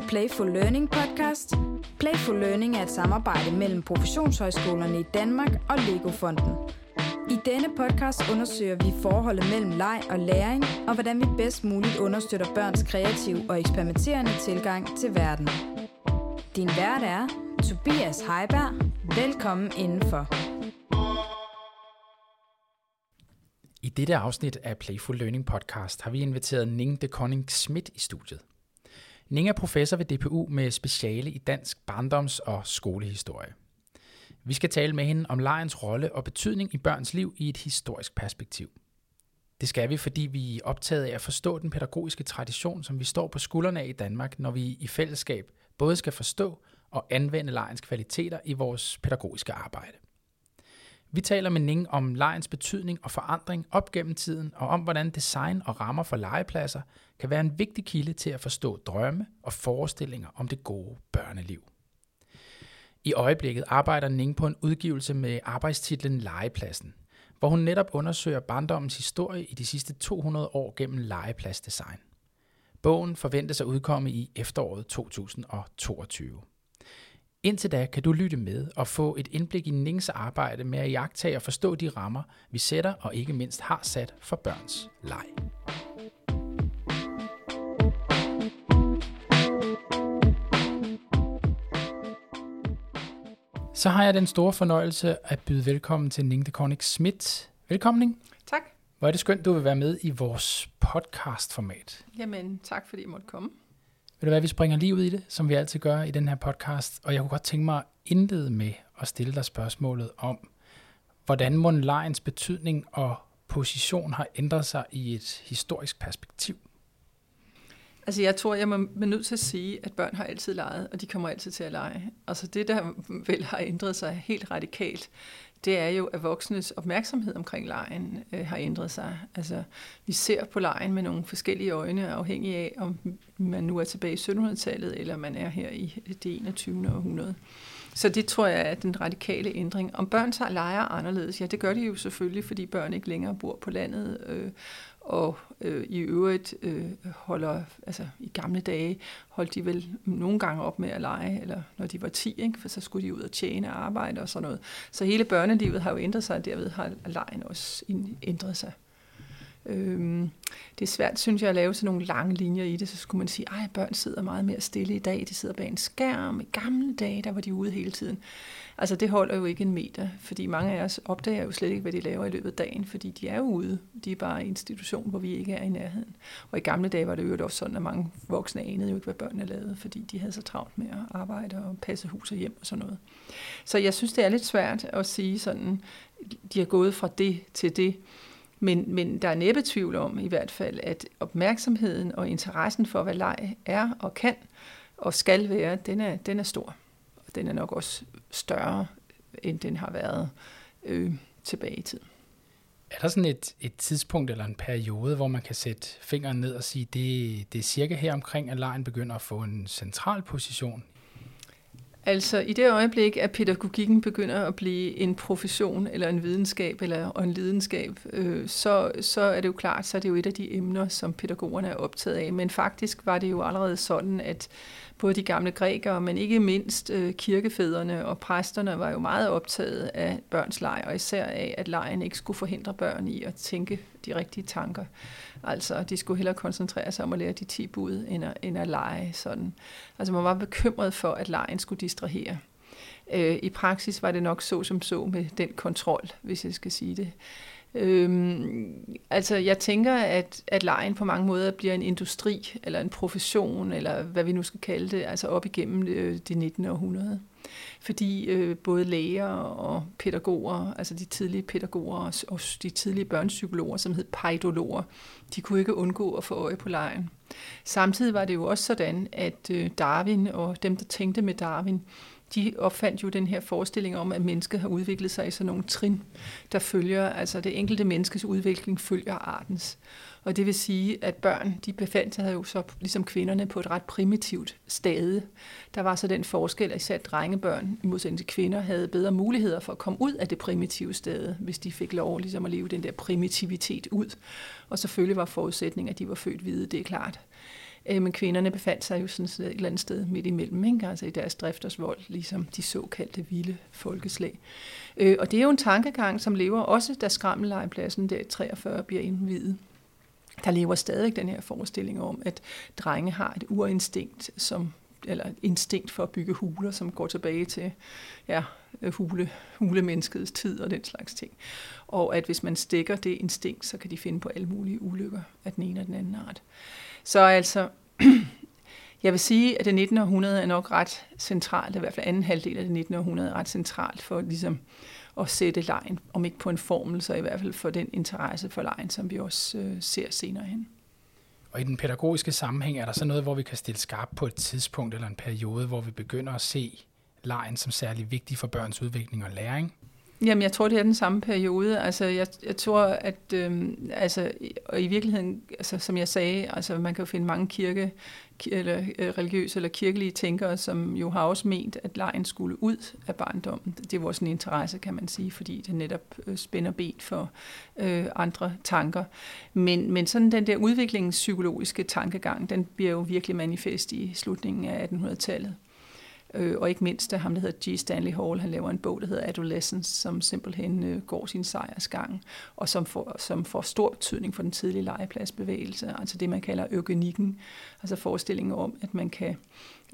til Playful Learning podcast. Playful Learning er et samarbejde mellem professionshøjskolerne i Danmark og Lego-fonden. I denne podcast undersøger vi forholdet mellem leg og læring, og hvordan vi bedst muligt understøtter børns kreative og eksperimenterende tilgang til verden. Din vært er Tobias Heiberg. Velkommen indenfor. I dette afsnit af Playful Learning Podcast har vi inviteret Ning de Koning Schmidt i studiet. Ning er professor ved DPU med speciale i dansk barndoms- og skolehistorie. Vi skal tale med hende om lejens rolle og betydning i børns liv i et historisk perspektiv. Det skal vi, fordi vi er optaget af at forstå den pædagogiske tradition, som vi står på skuldrene af i Danmark, når vi i fællesskab både skal forstå og anvende lejens kvaliteter i vores pædagogiske arbejde. Vi taler med Ning om lejens betydning og forandring op gennem tiden, og om hvordan design og rammer for legepladser kan være en vigtig kilde til at forstå drømme og forestillinger om det gode børneliv. I øjeblikket arbejder Ning på en udgivelse med arbejdstitlen Legepladsen, hvor hun netop undersøger barndommens historie i de sidste 200 år gennem legepladsdesign. Bogen forventes at udkomme i efteråret 2022. Indtil da kan du lytte med og få et indblik i Nings arbejde med at jagtage og forstå de rammer, vi sætter og ikke mindst har sat for børns leg. Så har jeg den store fornøjelse at byde velkommen til Ning de Konig Schmidt. Velkommen, Ning. Tak. Hvor er det skønt, du vil være med i vores podcast-format. Jamen, tak fordi I måtte komme. Ved du hvad, vi springer lige ud i det, som vi altid gør i den her podcast, og jeg kunne godt tænke mig at indlede med at stille dig spørgsmålet om, hvordan må lejens betydning og position har ændret sig i et historisk perspektiv. Altså jeg tror, jeg må er nødt til at sige, at børn har altid leget, og de kommer altid til at lege. Altså det, der vel har ændret sig helt radikalt, det er jo, at voksnes opmærksomhed omkring lejen øh, har ændret sig. Altså, vi ser på lejen med nogle forskellige øjne, afhængig af, om man nu er tilbage i 1700-tallet, eller man er her i det 21. århundrede. Så det tror jeg er den radikale ændring. Om børn tager lejer anderledes, ja, det gør de jo selvfølgelig, fordi børn ikke længere bor på landet, øh, og øh, i øvrigt øh, holder, altså i gamle dage, holdt de vel nogle gange op med at lege, eller når de var 10, ikke? for så skulle de ud og tjene og arbejde og sådan noget. Så hele børnelivet har jo ændret sig, og derved har lejen også ændret sig. Øhm, det er svært, synes jeg, at lave sådan nogle lange linjer i det. Så skulle man sige, at børn sidder meget mere stille i dag. De sidder bag en skærm. I gamle dage, der var de ude hele tiden. Altså det holder jo ikke en meter, fordi mange af os opdager jo slet ikke, hvad de laver i løbet af dagen, fordi de er jo ude. De er bare i institution, hvor vi ikke er i nærheden. Og i gamle dage var det jo også sådan, at mange voksne anede jo ikke, hvad børnene lavede, fordi de havde så travlt med at arbejde og passe hus og hjem og sådan noget. Så jeg synes, det er lidt svært at sige sådan, de har gået fra det til det. Men, men der er næppe tvivl om i hvert fald, at opmærksomheden og interessen for, hvad leg er og kan og skal være, den er, den er stor. Og den er nok også større, end den har været øh, tilbage i tiden. Er der sådan et, et tidspunkt eller en periode, hvor man kan sætte fingeren ned og sige, det, det er cirka her omkring, at lejen begynder at få en central position Altså i det øjeblik, at pædagogikken begynder at blive en profession eller en videnskab eller en lidenskab, øh, så, så er det jo klart, så er det jo et af de emner, som pædagogerne er optaget af. Men faktisk var det jo allerede sådan, at både de gamle grækere, men ikke mindst øh, kirkefædrene og præsterne var jo meget optaget af børns leg, og især af, at lejen ikke skulle forhindre børn i at tænke de rigtige tanker. Altså, de skulle hellere koncentrere sig om at lære de 10 bud, end at, end at lege sådan. Altså, man var bekymret for, at lejen skulle distrahere. Øh, I praksis var det nok så som så med den kontrol, hvis jeg skal sige det. Øhm, altså, jeg tænker, at, at lejen på mange måder bliver en industri, eller en profession, eller hvad vi nu skal kalde det, altså op igennem øh, det 19. århundrede. Fordi øh, både læger og pædagoger, altså de tidlige pædagoger og, og de tidlige børnepsykologer, som hed pædologer, de kunne ikke undgå at få øje på lejen. Samtidig var det jo også sådan, at øh, Darwin og dem, der tænkte med Darwin, de opfandt jo den her forestilling om, at mennesket har udviklet sig i sådan nogle trin, der følger, altså det enkelte menneskes udvikling følger artens. Og det vil sige, at børn, de befandt sig jo så ligesom kvinderne på et ret primitivt stade. Der var så den forskel, at især drengebørn, i modsætning til kvinder, havde bedre muligheder for at komme ud af det primitive stade, hvis de fik lov ligesom at leve den der primitivitet ud. Og selvfølgelig var forudsætningen, at de var født hvide, det er klart. Øh, men kvinderne befandt sig jo sådan et eller andet sted midt imellem, ikke? altså i deres driftersvold, ligesom de såkaldte vilde folkeslag. Øh, og det er jo en tankegang, som lever også, da skrammelejepladsen der i 43 bliver indvidet. Der lever stadig den her forestilling om, at drenge har et urinstinkt, som eller instinkt for at bygge huler, som går tilbage til ja, hule, hulemenneskets tid og den slags ting. Og at hvis man stikker det instinkt, så kan de finde på alle mulige ulykker af den ene og den anden art. Så altså, jeg vil sige, at det 19. århundrede er nok ret centralt, i hvert fald anden halvdel af det 19. århundrede er ret centralt for ligesom at sætte lejen, om ikke på en formel, så i hvert fald for den interesse for lejen, som vi også øh, ser senere hen. Og i den pædagogiske sammenhæng er der så noget, hvor vi kan stille skarp på et tidspunkt eller en periode, hvor vi begynder at se lejen som særlig vigtig for børns udvikling og læring? Jamen, jeg tror, det er den samme periode. Altså, jeg, jeg tror, at øh, altså, og i virkeligheden, altså, som jeg sagde, altså, man kan jo finde mange kirke, eller øh, religiøse eller kirkelige tænkere, som jo har også ment, at lejen skulle ud af barndommen. Det var sådan en interesse, kan man sige, fordi det netop øh, spænder ben for øh, andre tanker. Men, men sådan den der udviklingspsykologiske tankegang, den bliver jo virkelig manifest i slutningen af 1800-tallet. Øh, og ikke mindst af ham, der hedder G. Stanley Hall, han laver en bog, der hedder Adolescence, som simpelthen øh, går sin sejrsgang, og som får, som får stor betydning for den tidlige legepladsbevægelse, altså det, man kalder eugenikken, altså forestillingen om, at man kan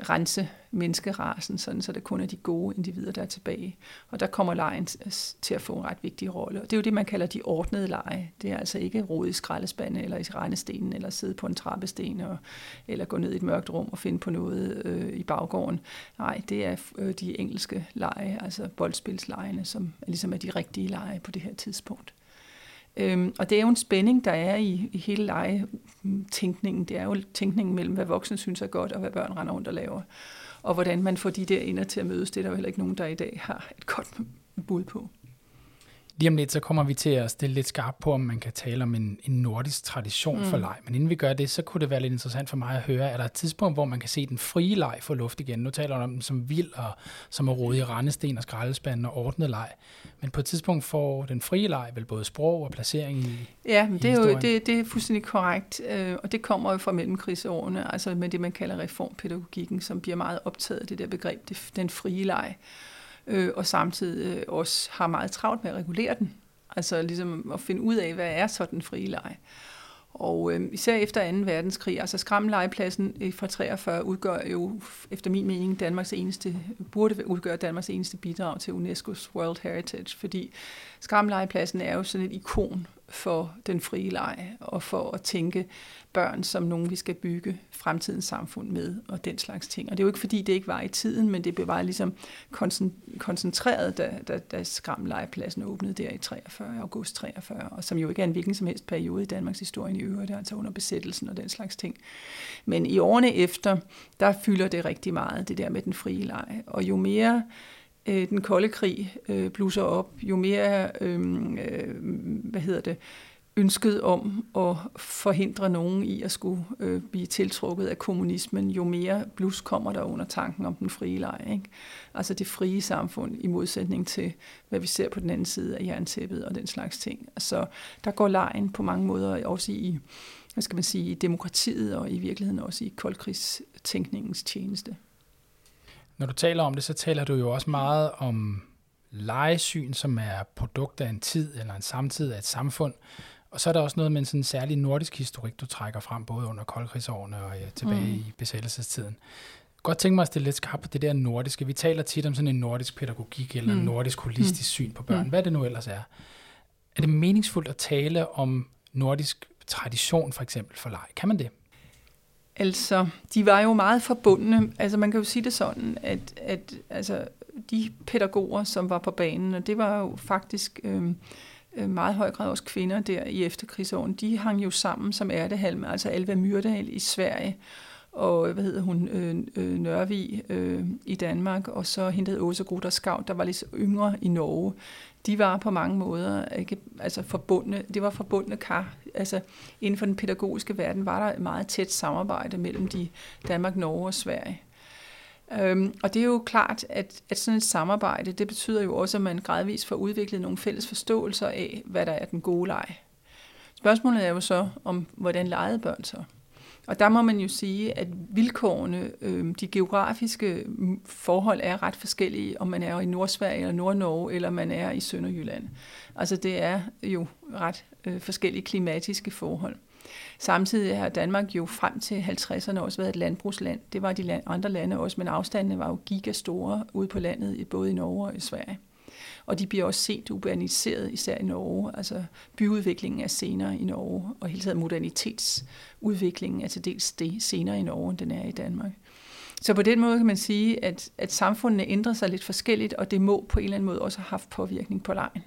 rense menneskerasen, sådan, så det kun er de gode individer, der er tilbage. Og der kommer lejen til at få en ret vigtig rolle. Og det er jo det, man kalder de ordnede lege. Det er altså ikke rode i skraldespande eller i rendestenen, eller sidde på en trappesten, og, eller gå ned i et mørkt rum og finde på noget øh, i baggården. Nej, det er øh, de engelske lege, altså boldspilslejene, som ligesom er de rigtige lege på det her tidspunkt. Øhm, og det er jo en spænding, der er i, i hele legetænkningen. Det er jo tænkningen mellem, hvad voksne synes er godt, og hvad børn render rundt og laver. Og hvordan man får de der ender til at mødes, det er der jo heller ikke nogen, der i dag har et godt bud på. Lige om lidt, så kommer vi til at stille lidt skarpt på, om man kan tale om en, en nordisk tradition mm. for leg. Men inden vi gør det, så kunne det være lidt interessant for mig at høre, er der et tidspunkt, hvor man kan se den frie leg få luft igen? Nu taler du om den som vild og som at rode i rendesten og skraldespanden og ordnet leg. Men på et tidspunkt får den frie leg vel både sprog og placering i Ja, men det er jo det, det er fuldstændig korrekt, øh, og det kommer jo fra mellemkrigsårene, altså med det, man kalder reformpædagogikken, som bliver meget optaget af det der begreb, det, den frie leg øh, og samtidig øh, også har meget travlt med at regulere den. Altså ligesom at finde ud af, hvad er så den frie leg. Og øh, især efter 2. verdenskrig, altså skrammelejepladsen øh, fra 43 udgør jo efter min mening Danmarks eneste, burde udgøre Danmarks eneste bidrag til UNESCO's World Heritage, fordi Skramlegepladsen er jo sådan et ikon for den frie leg og for at tænke børn som nogen, vi skal bygge fremtidens samfund med og den slags ting. Og det er jo ikke fordi, det ikke var i tiden, men det blev bare ligesom koncentreret, da, da, da skramlegepladsen åbnede der i 43, august 43, og som jo ikke er en hvilken som helst periode i Danmarks historie i øvrigt, altså under besættelsen og den slags ting. Men i årene efter, der fylder det rigtig meget, det der med den frie leg. Og jo mere øh, den kolde krig øh, blusser op, jo mere, øh, øh, hvad hedder det, ønsket om at forhindre nogen i at skulle øh, blive tiltrukket af kommunismen, jo mere blus kommer der under tanken om den frie leg. Ikke? Altså det frie samfund i modsætning til, hvad vi ser på den anden side af jerntæppet og den slags ting. Altså der går lejen på mange måder også i, hvad skal man sige, i demokratiet og i virkeligheden også i koldkrigstænkningens tjeneste. Når du taler om det, så taler du jo også meget om lejesyn, som er produkt af en tid eller en samtid af et samfund. Og så er der også noget med en sådan særlig nordisk historik, du trækker frem, både under koldkrigsårene og ja, tilbage mm. i besættelsestiden. Godt tænke mig at stille lidt skarpt på det der nordiske. Vi taler tit om sådan en nordisk pædagogik eller mm. en nordisk holistisk mm. syn på børn. Mm. Hvad det nu ellers er. Er det meningsfuldt at tale om nordisk tradition for eksempel for leg? Kan man det? Altså, de var jo meget forbundne. Altså, man kan jo sige det sådan, at, at altså, de pædagoger, som var på banen, og det var jo faktisk øhm, øh, meget høj grad også kvinder der i efterkrigsåren, de hang jo sammen som ærtehalm, altså Alva Myrdal i Sverige, og øh, hvad hedder hun, øh, øh, øh, i Danmark, og så hende hed Åse Grutter Skav, der var lidt yngre i Norge. De var på mange måder ikke, altså forbundne, det var forbundne kar. Altså inden for den pædagogiske verden var der et meget tæt samarbejde mellem de Danmark, Norge og Sverige. Øhm, og det er jo klart, at, at sådan et samarbejde, det betyder jo også, at man gradvist får udviklet nogle fælles forståelser af, hvad der er den gode leg. Spørgsmålet er jo så, om hvordan legede børn så? Og der må man jo sige, at vilkårene, øh, de geografiske mm, forhold er ret forskellige, om man er i Nordsverige eller Nordnorge, eller man er i Sønderjylland. Altså det er jo ret øh, forskellige klimatiske forhold. Samtidig har Danmark jo frem til 50'erne også været et landbrugsland. Det var de andre lande også, men afstandene var jo gigastore ude på landet, både i Norge og i Sverige. Og de bliver også set urbaniseret, især i Norge. Altså byudviklingen er senere i Norge, og hele tiden modernitetsudviklingen er til dels det senere i Norge, end den er i Danmark. Så på den måde kan man sige, at, at samfundene ændrer sig lidt forskelligt, og det må på en eller anden måde også have haft påvirkning på lejen.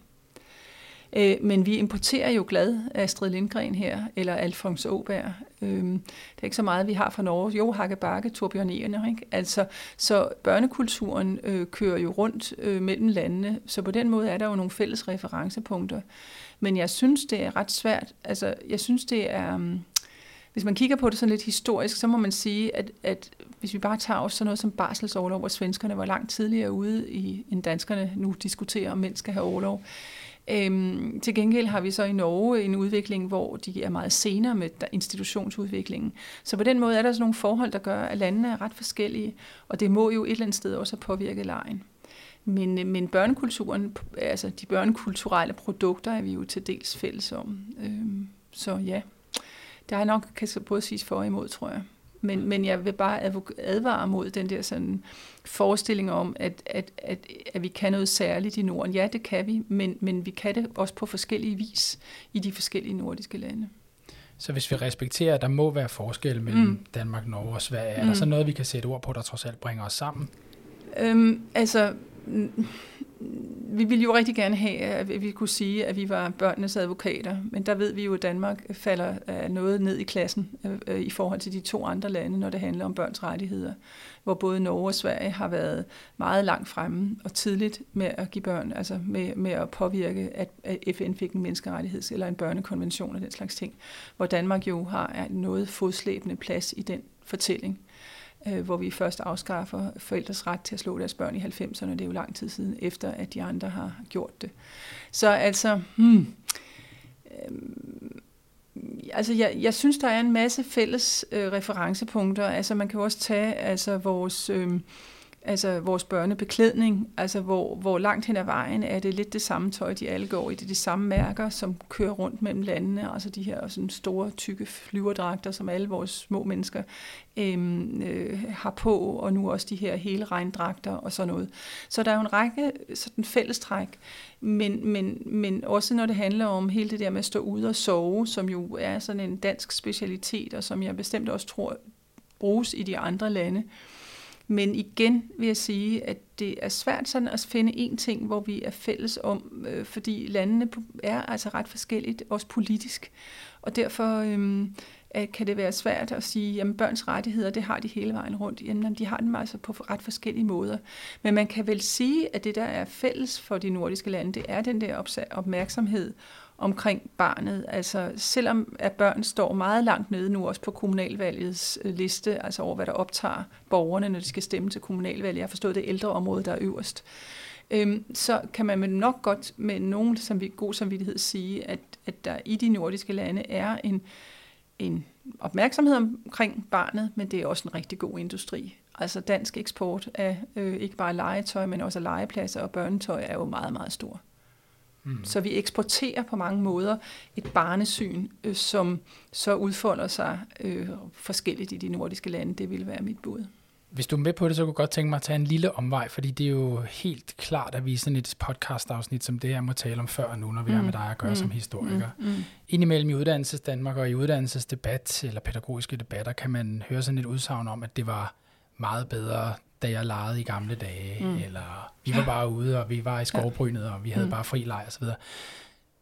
Øh, men vi importerer jo glad Astrid Lindgren her, eller Alfons Åberg. Øh, det er ikke så meget, vi har fra Norge. Jo, Hakke Bakke, Torbjørn Egerner, ikke? Altså, så børnekulturen øh, kører jo rundt øh, mellem landene, så på den måde er der jo nogle fælles referencepunkter. Men jeg synes, det er ret svært. Altså, jeg synes, det er... Um, hvis man kigger på det sådan lidt historisk, så må man sige, at, at hvis vi bare tager også sådan noget som barselsårlov, hvor svenskerne var langt tidligere ude i, end danskerne nu diskuterer, om mænd skal have overlov, Øhm, til gengæld har vi så i Norge en udvikling, hvor de er meget senere med institutionsudviklingen. Så på den måde er der sådan nogle forhold, der gør, at landene er ret forskellige, og det må jo et eller andet sted også have påvirket lejen. Men, øh, men børnekulturen, altså de børnekulturelle produkter er vi jo til dels fælles om. Øhm, så ja, der er nok kan både siges for og imod, tror jeg. Men, men jeg vil bare advare mod den der sådan forestilling om, at, at, at, at vi kan noget særligt i Norden. Ja, det kan vi, men, men vi kan det også på forskellige vis i de forskellige nordiske lande. Så hvis vi respekterer, at der må være forskel mellem mm. Danmark, Norge og Sverige, er mm. der så noget, vi kan sætte ord på, der trods alt bringer os sammen? Øhm, altså, vi ville jo rigtig gerne have, at vi kunne sige, at vi var børnenes advokater, men der ved vi jo, at Danmark falder øh, noget ned i klassen øh, øh, i forhold til de to andre lande, når det handler om børns rettigheder, hvor både Norge og Sverige har været meget langt fremme og tidligt med at give børn, altså med, med at påvirke, at FN fik en menneskerettigheds- eller en børnekonvention og den slags ting, hvor Danmark jo har noget fodslæbende plads i den fortælling øh, hvor vi først afskaffer forældres ret til at slå deres børn i 90'erne. Det er jo lang tid siden, efter at de andre har gjort det. Så altså, hmm, øh, altså jeg, jeg synes, der er en masse fælles øh, referencepunkter. Altså man kan også tage altså vores... Øh, altså vores børnebeklædning, altså hvor, hvor langt hen ad vejen er det lidt det samme tøj, de alle går i. Det er de samme mærker, som kører rundt mellem landene, altså de her sådan store, tykke flyverdragter, som alle vores små mennesker øhm, øh, har på, og nu også de her hele regndragter og sådan noget. Så der er jo en række sådan fællestræk, men, men, men også når det handler om hele det der med at stå ude og sove, som jo er sådan en dansk specialitet, og som jeg bestemt også tror bruges i de andre lande, men igen vil jeg sige, at det er svært sådan at finde en ting, hvor vi er fælles om, øh, fordi landene er altså ret forskelligt, også politisk. Og derfor øh, kan det være svært at sige, at børns rettigheder, det har de hele vejen rundt. Jamen, de har dem altså på ret forskellige måder. Men man kan vel sige, at det, der er fælles for de nordiske lande, det er den der opmærksomhed omkring barnet. Altså selvom at børn står meget langt nede nu også på kommunalvalgets øh, liste, altså over hvad der optager borgerne, når de skal stemme til kommunalvalget. Jeg har forstået det ældre område, der er øverst. Øhm, så kan man nok godt med nogen som vi, god samvittighed sige, at, at der i de nordiske lande er en, en opmærksomhed omkring barnet, men det er også en rigtig god industri. Altså dansk eksport af øh, ikke bare legetøj, men også af legepladser og børnetøj er jo meget, meget stor. Mm. Så vi eksporterer på mange måder et barnesyn, øh, som så udfolder sig øh, forskelligt i de nordiske lande. Det ville være mit bud. Hvis du er med på det, så kunne jeg godt tænke mig at tage en lille omvej, fordi det er jo helt klart, at vi i sådan et podcast-afsnit som det her må tale om før nu, når vi mm. er med dig at gøre mm. som historiker. Mm. Mm. Indimellem i uddannelses Danmark og i uddannelsesdebat eller pædagogiske debatter kan man høre sådan et udsagn om, at det var meget bedre da jeg legede i gamle dage, mm. eller vi var bare ude, og vi var i skovbrynet, og vi havde mm. bare fri leg osv.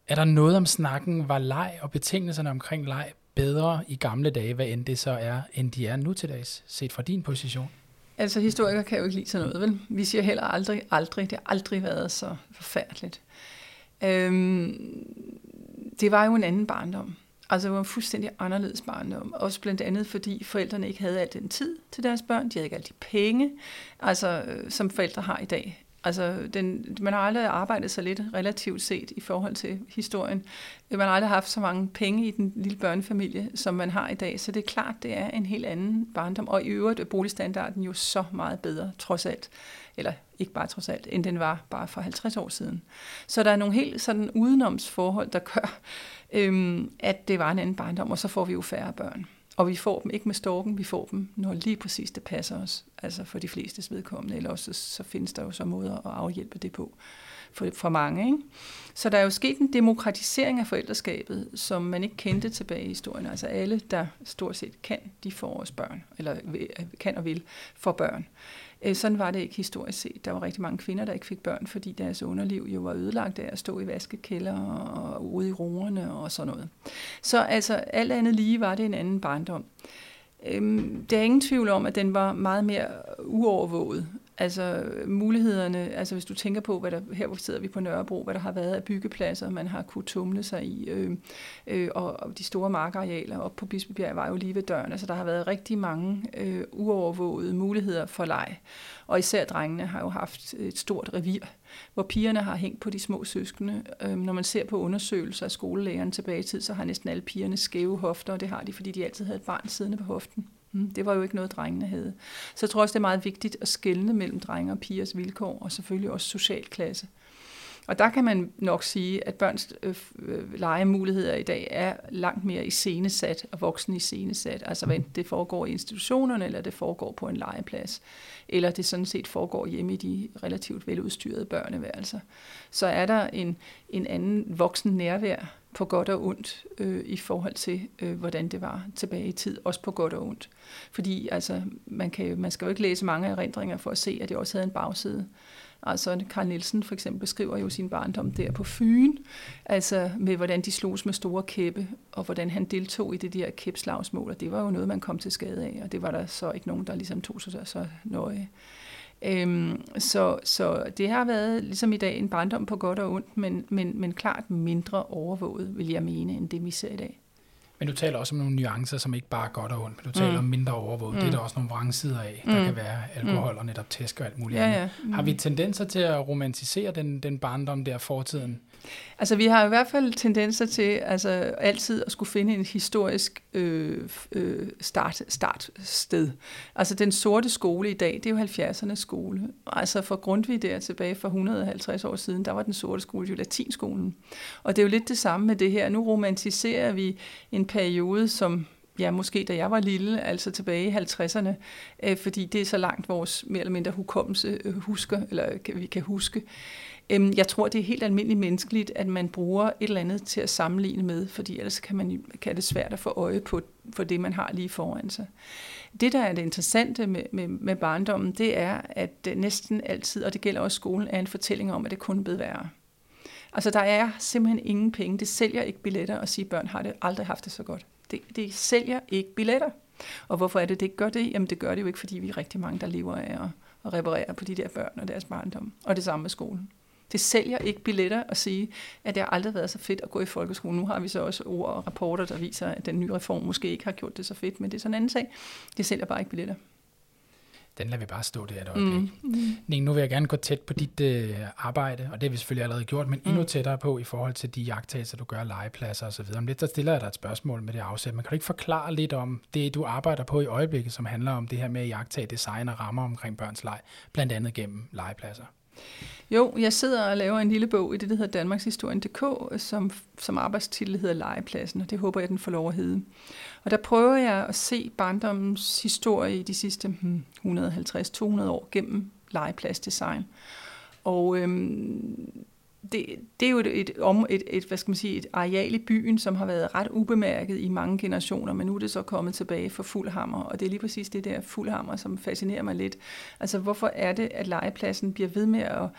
Er der noget om snakken, var leg og betingelserne omkring leg bedre i gamle dage, hvad end det så er, end de er nu til dags, set fra din position? Altså, historikere kan jo ikke lide sådan noget, vel? Vi siger heller aldrig, aldrig. Det har aldrig været så forfærdeligt. Øhm, det var jo en anden barndom. Altså, det var en fuldstændig anderledes barndom. Også blandt andet, fordi forældrene ikke havde al den tid til deres børn. De havde ikke alle de penge, altså, øh, som forældre har i dag. Altså, den, man har aldrig arbejdet så lidt relativt set i forhold til historien. Man har aldrig haft så mange penge i den lille børnefamilie, som man har i dag. Så det er klart, det er en helt anden barndom. Og i øvrigt er boligstandarden jo så meget bedre, trods alt. Eller ikke bare trods alt, end den var bare for 50 år siden. Så der er nogle helt sådan udenomsforhold, der gør, øhm, at det var en anden barndom, og så får vi jo færre børn. Og vi får dem ikke med storken, vi får dem, når lige præcis det passer os, altså for de fleste vedkommende, eller også så findes der jo så måder at afhjælpe det på for, for mange. Ikke? Så der er jo sket en demokratisering af forældreskabet, som man ikke kendte tilbage i historien. Altså alle, der stort set kan, de får også børn, eller kan og vil, få børn. Øh, sådan var det ikke historisk set. Der var rigtig mange kvinder, der ikke fik børn, fordi deres underliv jo var ødelagt af at stå i vaskekælder og ude i roerne og sådan noget. Så altså alt andet lige var det en anden barndom. Øhm, der er ingen tvivl om, at den var meget mere uovervåget. Altså mulighederne, altså hvis du tænker på, hvad der, her hvor sidder vi på Nørrebro, hvad der har været af byggepladser, man har kunnet tumle sig i, øh, øh, og, og de store markarealer op på Bispebjerg var jo lige ved døren. Altså der har været rigtig mange øh, uovervågede muligheder for leg. Og især drengene har jo haft et stort revir, hvor pigerne har hængt på de små søskende. Øh, når man ser på undersøgelser af skolelæreren tilbage i tid, så har næsten alle pigerne skæve hofter, og det har de, fordi de altid havde et barn siddende på hoften. Mm, det var jo ikke noget, drengene havde. Så jeg tror også, det er meget vigtigt at skelne mellem drenge og pigers vilkår, og selvfølgelig også social klasse. Og der kan man nok sige, at børns øh, øh, legemuligheder i dag er langt mere iscenesat og voksne iscenesat. Altså hvad det foregår i institutionerne, eller det foregår på en legeplads, eller det sådan set foregår hjemme i de relativt veludstyrede børneværelser. Så er der en, en anden voksen nærvær på godt og ondt øh, i forhold til, øh, hvordan det var tilbage i tid, også på godt og ondt. Fordi altså, man, kan, man skal jo ikke læse mange erindringer for at se, at det også havde en bagside. Altså Karl Nielsen for eksempel beskriver jo sin barndom der på Fyn, altså med hvordan de slogs med store kæppe, og hvordan han deltog i det der kæpslagsmål, og det var jo noget, man kom til skade af, og det var der så ikke nogen, der ligesom tog sig så nøje. Øhm, så, så det har været ligesom i dag en barndom på godt og ondt, men, men, men klart mindre overvåget, vil jeg mene, end det vi ser i dag. Men du taler også om nogle nuancer, som ikke bare er godt og ondt, men du taler mm. om mindre overvåget. Mm. Det er der også nogle vrangsider af. Der mm. kan være alkohol mm. og netop tæsk og alt muligt ja, ja. Mm. Har vi tendenser til at romantisere den, den barndom der fortiden? Altså, vi har i hvert fald tendenser til altså, altid at skulle finde en historisk øh, øh, start, startsted. Altså, den sorte skole i dag, det er jo 70'ernes skole. Altså, for Grundtvig der tilbage for 150 år siden, der var den sorte skole jo latinskolen. Og det er jo lidt det samme med det her. Nu romantiserer vi en periode, som ja, måske da jeg var lille, altså tilbage i 50'erne, øh, fordi det er så langt vores mere eller mindre hukommelse øh, husker, eller kan, vi kan huske. Øhm, jeg tror, det er helt almindeligt menneskeligt, at man bruger et eller andet til at sammenligne med, fordi ellers kan, man, kan det svært at få øje på for det, man har lige foran sig. Det, der er det interessante med, med, med barndommen, det er, at øh, næsten altid, og det gælder også skolen, er en fortælling om, at det kun er blevet værre. Altså, der er simpelthen ingen penge. Det sælger ikke billetter at sige, at børn har det aldrig haft det så godt. Det, det sælger ikke billetter. Og hvorfor er det, det ikke gør det? Jamen, det gør det jo ikke, fordi vi er rigtig mange, der lever af at, at reparere på de der børn og deres barndom. Og det samme med skolen. Det sælger ikke billetter at sige, at det har aldrig været så fedt at gå i folkeskolen. Nu har vi så også ord og rapporter, der viser, at den nye reform måske ikke har gjort det så fedt, men det er sådan en anden sag. Det sælger bare ikke billetter. Den lader vi bare stå der et øjeblik. Mm. Mm. nu vil jeg gerne gå tæt på dit øh, arbejde, og det har vi selvfølgelig allerede gjort, men mm. endnu tættere på i forhold til de jagttagelser, du gør, legepladser osv. Om lidt, der stiller jeg dig et spørgsmål med det afsæt. Men kan du ikke forklare lidt om det, du arbejder på i øjeblikket, som handler om det her med at jagtage design og rammer omkring børns leg, blandt andet gennem legepladser? Jo, jeg sidder og laver en lille bog i det, der hedder Danmarkshistorien.dk, som, som arbejdstitel hedder Legepladsen, og det håber jeg, den får lov at hedde. Og der prøver jeg at se barndommens historie i de sidste hmm, 150-200 år gennem legepladsdesign. Og øhm, det, det er jo et, et, om, et, et, hvad skal man sige, et areal i byen, som har været ret ubemærket i mange generationer, men nu er det så kommet tilbage for fuldhammer, og det er lige præcis det der fuldhammer, som fascinerer mig lidt. Altså, hvorfor er det, at legepladsen bliver ved med at,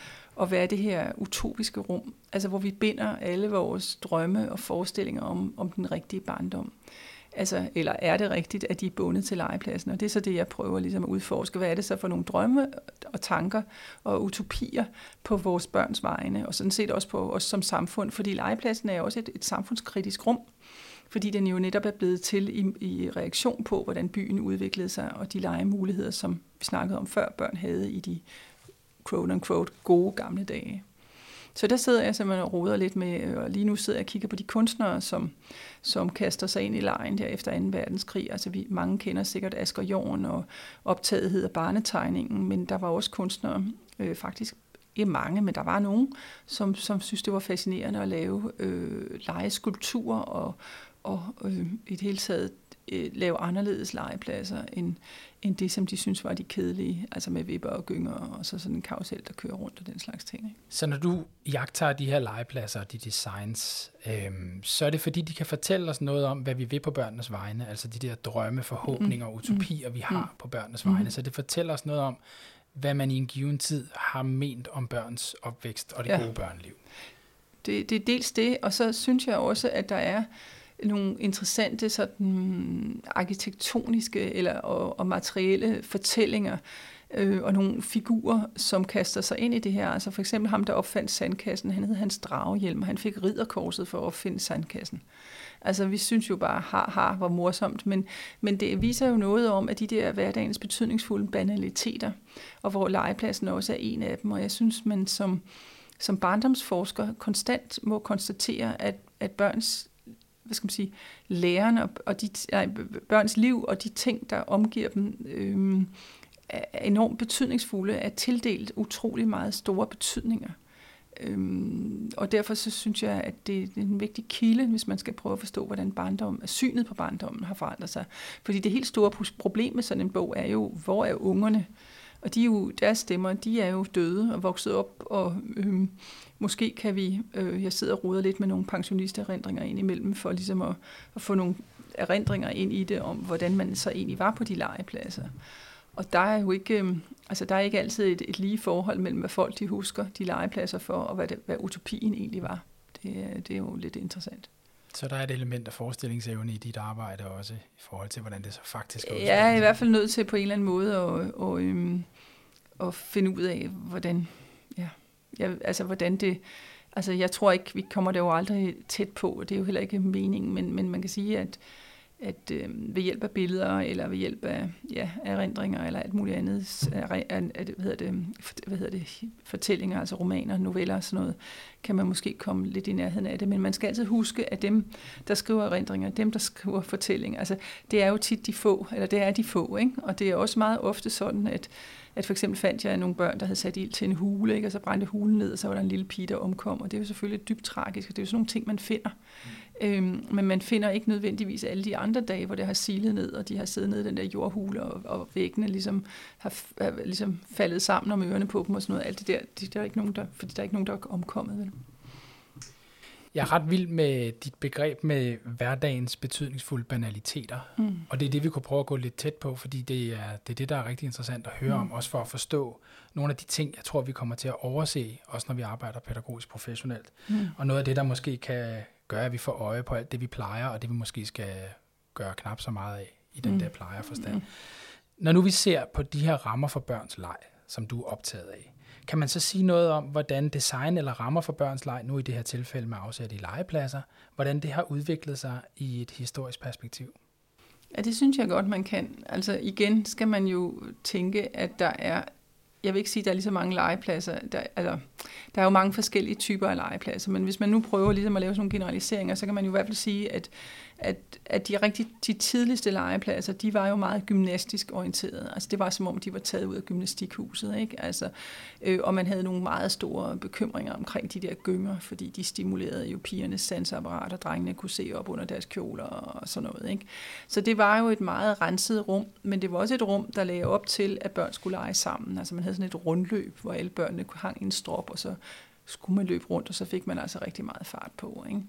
at være det her utopiske rum, altså hvor vi binder alle vores drømme og forestillinger om, om den rigtige barndom? Altså, eller er det rigtigt, at de er bundet til legepladsen? Og det er så det, jeg prøver ligesom at udforske. Hvad er det så for nogle drømme og tanker og utopier på vores børns vegne, og sådan set også på os som samfund, fordi legepladsen er også et, et samfundskritisk rum, fordi den jo netop er blevet til i, i reaktion på, hvordan byen udviklede sig, og de legemuligheder, som vi snakkede om før, børn havde i de quote unquote, gode gamle dage. Så der sidder jeg simpelthen og roder lidt med, øh, og lige nu sidder jeg og kigger på de kunstnere, som, som kaster sig ind i lejen der efter 2. verdenskrig. Altså vi, mange kender sikkert Asger Jorn og optaget hedder Barnetegningen, men der var også kunstnere, øh, faktisk ikke mange, men der var nogen, som, som synes, det var fascinerende at lave øh, legeskulpturer og, og øh, i det hele taget øh, lave anderledes legepladser end, end det, som de synes var de kedelige, altså med vipper og gynger og så sådan en karusel, der kører rundt og den slags ting. Ikke? Så når du jagter de her legepladser og de designs, øhm, så er det fordi, de kan fortælle os noget om, hvad vi vil på børnenes vegne, altså de der drømme, forhåbninger og mm. utopier, vi har mm. på børnenes vegne. Mm. Så det fortæller os noget om, hvad man i en given tid har ment om børns opvækst og det ja. gode børneliv. Det, det er dels det, og så synes jeg også, at der er nogle interessante sådan arkitektoniske eller og, og materielle fortællinger øh, og nogle figurer, som kaster sig ind i det her. Altså for eksempel ham, der opfandt sandkassen, han hed Hans Dragehjelm, og han fik ridderkorset for at opfinde sandkassen. Altså vi synes jo bare, har, har, hvor morsomt, men, men det viser jo noget om, at de der hverdagens betydningsfulde banaliteter, og hvor legepladsen også er en af dem, og jeg synes, man som, som barndomsforsker konstant må konstatere, at, at børns hvad skal man sige, lærerne og, og de, nej, børns liv og de ting, der omgiver dem, øh, er enormt betydningsfulde, er tildelt utrolig meget store betydninger. Øhm, og derfor så synes jeg, at det er en vigtig kilde, hvis man skal prøve at forstå, hvordan barndom, synet på barndommen har forandret sig. Fordi det helt store problem med sådan en bog er jo, hvor er ungerne? Og de er jo, deres stemmer, de er jo døde og vokset op, og øhm, måske kan vi, øh, jeg sidder og ruder lidt med nogle pensionistererindringer ind imellem, for ligesom at, at få nogle erindringer ind i det, om hvordan man så egentlig var på de legepladser. Og der er jo ikke, øhm, altså der er ikke altid et, et lige forhold mellem, hvad folk de husker de legepladser for, og hvad, det, hvad utopien egentlig var. Det, det er jo lidt interessant. Så der er et element af forestillingsevne i dit arbejde også, i forhold til, hvordan det så faktisk er Jeg er i hvert fald nødt til på en eller anden måde at, og, øhm, at finde ud af, hvordan, ja, ja, altså hvordan det, altså jeg tror ikke, vi kommer det jo aldrig tæt på, og det er jo heller ikke meningen, men, men man kan sige, at at øh, ved hjælp af billeder, eller ved hjælp af ja, erindringer, eller alt muligt andet, er, er, er, hvad, hedder det, hvad hedder det, fortællinger, altså romaner, noveller og sådan noget, kan man måske komme lidt i nærheden af det. Men man skal altid huske, at dem, der skriver erindringer, dem, der skriver fortællinger, altså det er jo tit de få, eller det er de få, ikke? og det er også meget ofte sådan, at at for eksempel fandt jeg nogle børn, der havde sat ild til en hule, ikke? og så brændte hulen ned, og så var der en lille pige, der omkom, og det er jo selvfølgelig dybt tragisk, og det er jo sådan nogle ting, man finder. Mm. Øhm, men man finder ikke nødvendigvis alle de andre dage, hvor det har silet ned, og de har siddet nede i den der jordhule, og, og væggene ligesom har, har ligesom faldet sammen om ørerne på dem og sådan noget. Alt det der, det, der er ikke nogen, der, fordi der er ikke nogen, der er omkommet. Vel? Jeg er ret vild med dit begreb med hverdagens betydningsfulde banaliteter. Mm. Og det er det, vi kunne prøve at gå lidt tæt på, fordi det er det, er det der er rigtig interessant at høre mm. om, også for at forstå nogle af de ting, jeg tror, vi kommer til at overse, også når vi arbejder pædagogisk professionelt. Mm. Og noget af det, der måske kan gøre, at vi får øje på alt det, vi plejer, og det, vi måske skal gøre knap så meget af i den mm. der plejerforstand. Mm. Når nu vi ser på de her rammer for børns leg, som du er optaget af, kan man så sige noget om, hvordan design eller rammer for børns leg, nu i det her tilfælde med afsæt i legepladser, hvordan det har udviklet sig i et historisk perspektiv? Ja, det synes jeg godt, man kan. Altså igen skal man jo tænke, at der er jeg vil ikke sige, at der er lige så mange legepladser. Der, altså, der er jo mange forskellige typer af legepladser, men hvis man nu prøver ligesom at lave sådan nogle generaliseringer, så kan man jo i hvert fald sige, at at, at de rigtig de tidligste legepladser, de var jo meget gymnastisk orienterede. Altså det var som om, de var taget ud af gymnastikhuset. Ikke? Altså, øh, og man havde nogle meget store bekymringer omkring de der gynger, fordi de stimulerede jo pigernes sansapparat, og drengene kunne se op under deres kjoler og sådan noget. Ikke? Så det var jo et meget renset rum, men det var også et rum, der lagde op til, at børn skulle lege sammen. Altså man havde sådan et rundløb, hvor alle børnene hang i en strop, og så skulle man løbe rundt, og så fik man altså rigtig meget fart på. Ikke?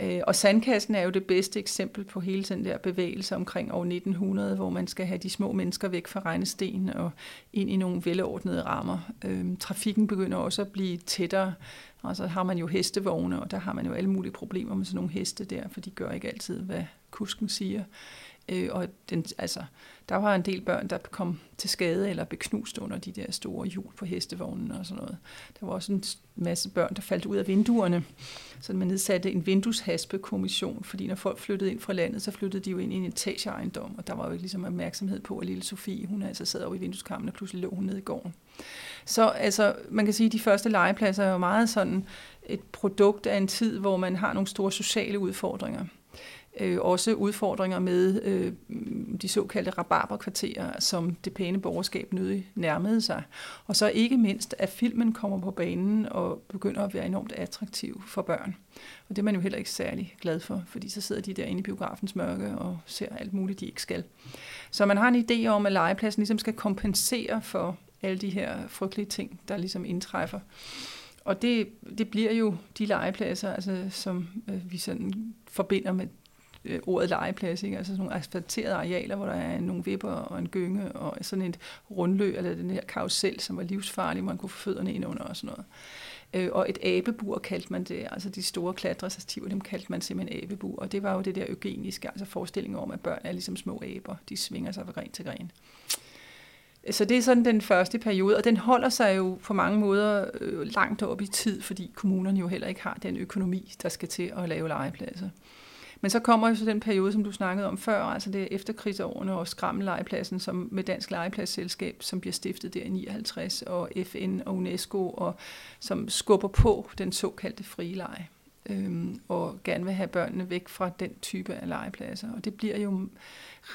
Øh, og sandkassen er jo det bedste eksempel på hele den der bevægelse omkring år 1900, hvor man skal have de små mennesker væk fra regnesten og ind i nogle velordnede rammer. Øhm, trafikken begynder også at blive tættere, og så har man jo hestevogne, og der har man jo alle mulige problemer med sådan nogle heste der, for de gør ikke altid, hvad kusken siger. Øh, Øh, og den, altså, der var en del børn, der kom til skade eller blev knust under de der store hjul på hestevognen og sådan noget. Der var også en masse børn, der faldt ud af vinduerne. Så man nedsatte en vindueshaspekommission, fordi når folk flyttede ind fra landet, så flyttede de jo ind i en etageejendom, og der var jo ikke ligesom opmærksomhed på, at lille Sofie, hun altså sad over i vindueskammen, og pludselig lå hun nede i gården. Så altså, man kan sige, at de første legepladser er jo meget sådan et produkt af en tid, hvor man har nogle store sociale udfordringer øh, også udfordringer med øh, de såkaldte rabarberkvarterer, som det pæne borgerskab nødig nærmede sig. Og så ikke mindst, at filmen kommer på banen og begynder at være enormt attraktiv for børn. Og det er man jo heller ikke særlig glad for, fordi så sidder de der inde i biografens mørke og ser alt muligt, de ikke skal. Så man har en idé om, at legepladsen ligesom skal kompensere for alle de her frygtelige ting, der ligesom indtræffer. Og det, det bliver jo de legepladser, altså, som øh, vi sådan forbinder med øh, ordet legeplads, ikke? altså sådan nogle asfalterede arealer, hvor der er nogle vipper og en gynge og sådan et rundløb, eller den her karusel, som var livsfarlig, man kunne få fødderne ind under og sådan noget. Øh, og et abebur kaldte man det, altså de store klatrestativer, dem kaldte man simpelthen abebur, og det var jo det der eugeniske, altså forestillingen om, at børn er ligesom små aber, de svinger sig fra gren til gren. Så det er sådan den første periode, og den holder sig jo på mange måder øh, langt op i tid, fordi kommunerne jo heller ikke har den økonomi, der skal til at lave legepladser. Men så kommer jo så den periode, som du snakkede om før, altså det er efterkrigsårene og skrammelejepladsen som med Dansk Legepladsselskab, som bliver stiftet der i 59, og FN og UNESCO, og som skubber på den såkaldte frie leje øhm, og gerne vil have børnene væk fra den type af legepladser. Og det bliver jo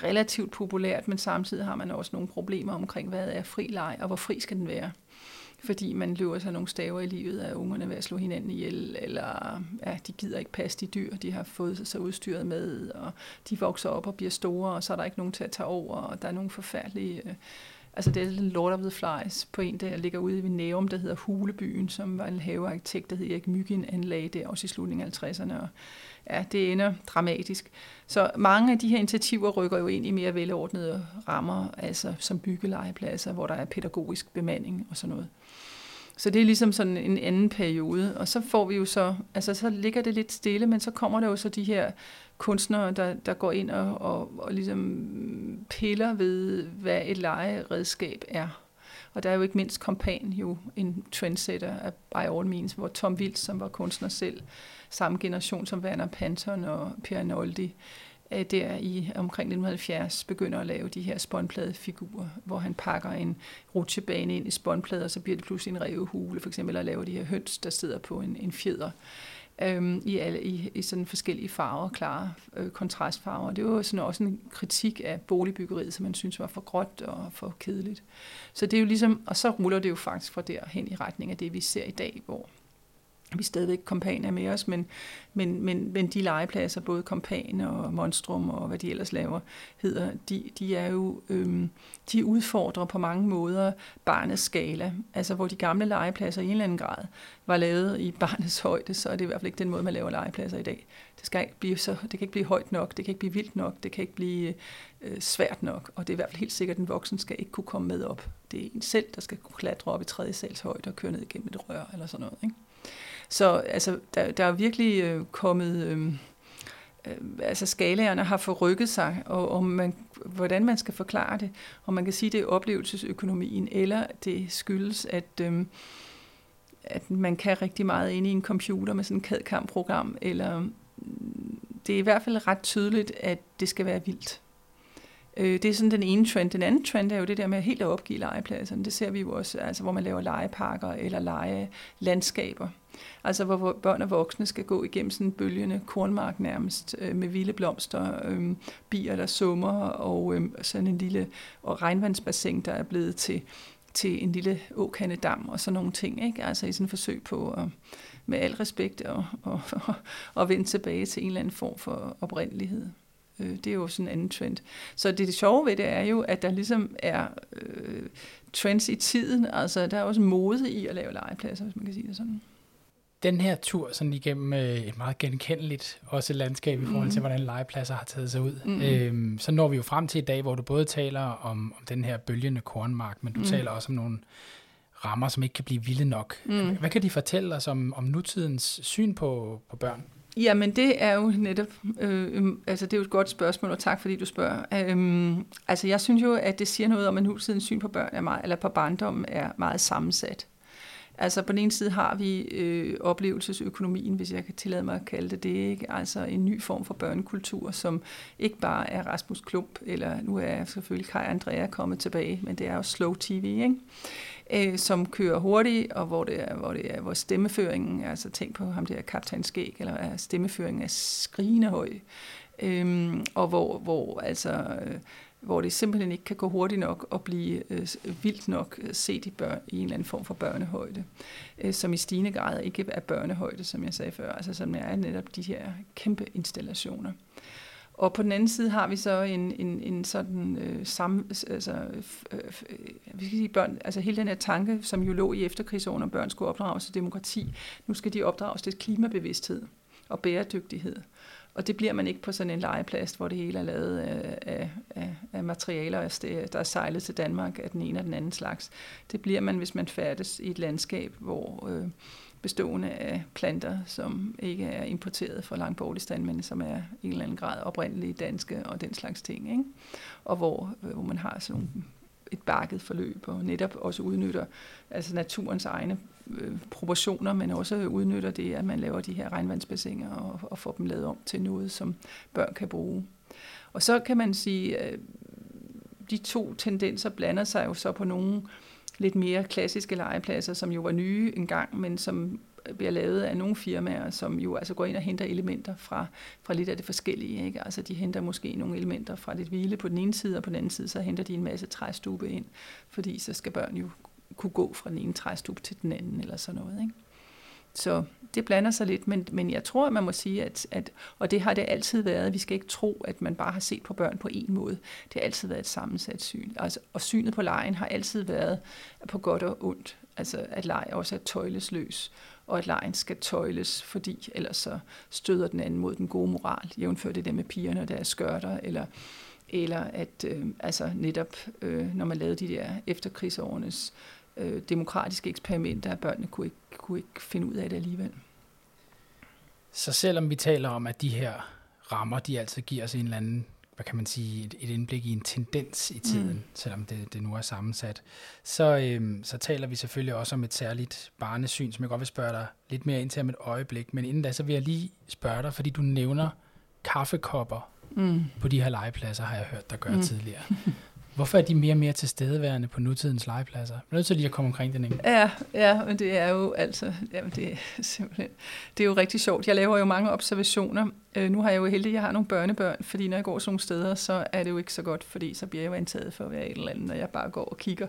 relativt populært, men samtidig har man også nogle problemer omkring, hvad er fri leg, og hvor fri skal den være fordi man løber sig nogle staver i livet af ungerne ved at slå hinanden ihjel, eller ja, de gider ikke passe de dyr, de har fået sig så udstyret med, og de vokser op og bliver store, og så er der ikke nogen til at tage over, og der er nogle forfærdelige... Øh, altså det er Lord of the Flies på en, der ligger ude i Næum, der hedder Hulebyen, som var en havearkitekt, der hed Erik Myggen, anlagde det også i slutningen af 50'erne, og ja, det ender dramatisk. Så mange af de her initiativer rykker jo ind i mere velordnede rammer, altså som byggelegepladser, hvor der er pædagogisk bemanding og sådan noget. Så det er ligesom sådan en anden periode. Og så får vi jo så, altså så ligger det lidt stille, men så kommer der jo så de her kunstnere, der, der går ind og, og, og ligesom piller ved, hvad et legeredskab er. Og der er jo ikke mindst Kompan jo en trendsetter af by all means, hvor Tom Wills, som var kunstner selv, samme generation som Werner Panton og Pierre Noldi, øh, der i omkring 1970 begynder at lave de her spåndpladefigurer, hvor han pakker en rutsjebane ind i spåndplader, og så bliver det pludselig en revehule, for eksempel, at lave de her høns, der sidder på en, en fjeder øhm, i, alle, i, i sådan forskellige farver, klare øh, kontrastfarver. Det var sådan også en kritik af boligbyggeriet, som man synes var for gråt og for kedeligt. Så det er jo ligesom, og så ruller det jo faktisk fra der hen i retning af det, vi ser i dag, hvor vi stadigvæk kompaner med os, men, men, men, men de legepladser, både kompan og monstrum og hvad de ellers laver, hedder, de, de er jo, øhm, de udfordrer på mange måder barnets skala. Altså hvor de gamle legepladser i en eller anden grad var lavet i barnets højde, så er det i hvert fald ikke den måde, man laver legepladser i dag. Det, skal ikke blive så, det kan ikke blive højt nok, det kan ikke blive vildt nok, det kan ikke blive øh, svært nok, og det er i hvert fald helt sikkert, at den voksen skal ikke kunne komme med op. Det er en selv, der skal kunne klatre op i tredje sals højde og køre ned igennem et rør eller sådan noget. Ikke? Så altså, der, der er virkelig øh, kommet... Øhm, øh, altså skalaerne har forrykket sig, og om man, hvordan man skal forklare det, om man kan sige, det er oplevelsesøkonomien, eller det skyldes, at, øh, at man kan rigtig meget ind i en computer med sådan et CAD-program, eller mm, det er i hvert fald ret tydeligt, at det skal være vildt. Øh, det er sådan den ene trend. Den anden trend er jo det der med helt at opgive legepladserne. Det ser vi jo også, altså, hvor man laver legeparker eller legelandskaber. Altså hvor børn og voksne skal gå igennem sådan en bølgende kornmark nærmest, øh, med vilde blomster, øh, bier der summer, og øh, sådan en lille og regnvandsbassin, der er blevet til, til en lille åkandedam og sådan nogle ting. Ikke? Altså i sådan et forsøg på at, med al respekt og, og, og, og vende tilbage til en eller anden form for oprindelighed. Øh, det er jo sådan en anden trend. Så det, det sjove ved det er jo, at der ligesom er øh, trends i tiden. Altså der er også mode i at lave legepladser, hvis man kan sige det sådan den her tur sådan igennem øh, et meget genkendeligt også landskab i forhold til, mm. hvordan legepladser har taget sig ud. Mm. Øhm, så når vi jo frem til i dag, hvor du både taler om, om den her bølgende kornmark, men du mm. taler også om nogle rammer, som ikke kan blive vilde nok. Mm. Hvad kan de fortælle os om, om nutidens syn på, på børn? Jamen det er jo netop, øh, øhm, altså det er jo et godt spørgsmål, og tak fordi du spørger. Øhm, altså jeg synes jo, at det siger noget om, at nutidens syn på børn er meget, eller på barndommen er meget sammensat. Altså på den ene side har vi øh, oplevelsesøkonomien, hvis jeg kan tillade mig at kalde det det, ikke? altså en ny form for børnekultur, som ikke bare er Rasmus Klump, eller nu er selvfølgelig Kai Andrea kommet tilbage, men det er jo slow tv, ikke? Øh, som kører hurtigt, og hvor det er, hvor det er, hvor stemmeføringen, altså tænk på ham der kaptajn Skæg, eller er stemmeføringen er skrigende høj, øh, og hvor, hvor altså... Øh, hvor det simpelthen ikke kan gå hurtigt nok og blive øh, vildt nok øh, set i, børn, i en eller anden form for børnehøjde, øh, som i stigende grad ikke er børnehøjde, som jeg sagde før, altså som er netop de her kæmpe installationer. Og på den anden side har vi så en, en, en sådan øh, sam, altså, øh, øh, vi skal sige børn, altså hele den her tanke, som jo lå i efterkrigsårene, om børn skulle opdrages til demokrati, nu skal de opdrages til klimabevidsthed og bæredygtighed. Og det bliver man ikke på sådan en legeplads, hvor det hele er lavet af, af, af, af materialer, der er sejlet til Danmark af den ene og den anden slags. Det bliver man, hvis man færdes i et landskab, hvor øh, bestående af planter, som ikke er importeret fra Langbordistan, men som er i en eller anden grad oprindelige danske og den slags ting. Ikke? Og hvor, øh, hvor man har sådan et bakket forløb, og netop også udnytter altså naturens egne øh, proportioner, men også udnytter det, at man laver de her regnvandsbassiner og, og får dem lavet om til noget, som børn kan bruge. Og så kan man sige, at de to tendenser blander sig jo så på nogle lidt mere klassiske legepladser, som jo var nye engang, men som bliver lavet af nogle firmaer, som jo altså går ind og henter elementer fra, fra lidt af det forskellige. Ikke? Altså de henter måske nogle elementer fra lidt hvile på den ene side, og på den anden side så henter de en masse træstube ind, fordi så skal børn jo kunne gå fra den ene træstube til den anden eller sådan noget. Ikke? Så det blander sig lidt, men, men jeg tror, at man må sige, at, at, og det har det altid været, vi skal ikke tro, at man bare har set på børn på en måde. Det har altid været et sammensat syn. Altså, og synet på lejen har altid været på godt og ondt. Altså at leg også er tøjlesløs, og at lejen skal tøjles, fordi ellers så støder den anden mod den gode moral, jævnfør det der med pigerne og deres skørter, eller, eller at øh, altså netop, øh, når man lavede de der efterkrigsårenes øh, demokratiske eksperimenter, at børnene kunne ikke, kunne ikke finde ud af det alligevel. Så selvom vi taler om, at de her rammer, de altid giver os en eller anden, hvad kan man sige, et, et indblik i en tendens i tiden, mm. selvom det, det nu er sammensat, så, øhm, så taler vi selvfølgelig også om et særligt barnesyn, som jeg godt vil spørge dig lidt mere ind til om et øjeblik. Men inden da, så vil jeg lige spørge dig, fordi du nævner kaffekopper mm. på de her legepladser, har jeg hørt dig gøre mm. tidligere. Hvorfor er de mere og mere tilstedeværende på nutidens legepladser? Jeg er nødt til lige at komme omkring den, ikke? Ja, ja, men det er jo altså, jamen det er simpelthen, det er jo rigtig sjovt. Jeg laver jo mange observationer. Øh, nu har jeg jo heldig, at jeg har nogle børnebørn, fordi når jeg går sådan nogle steder, så er det jo ikke så godt, fordi så bliver jeg jo antaget for at være et eller andet, når jeg bare går og kigger.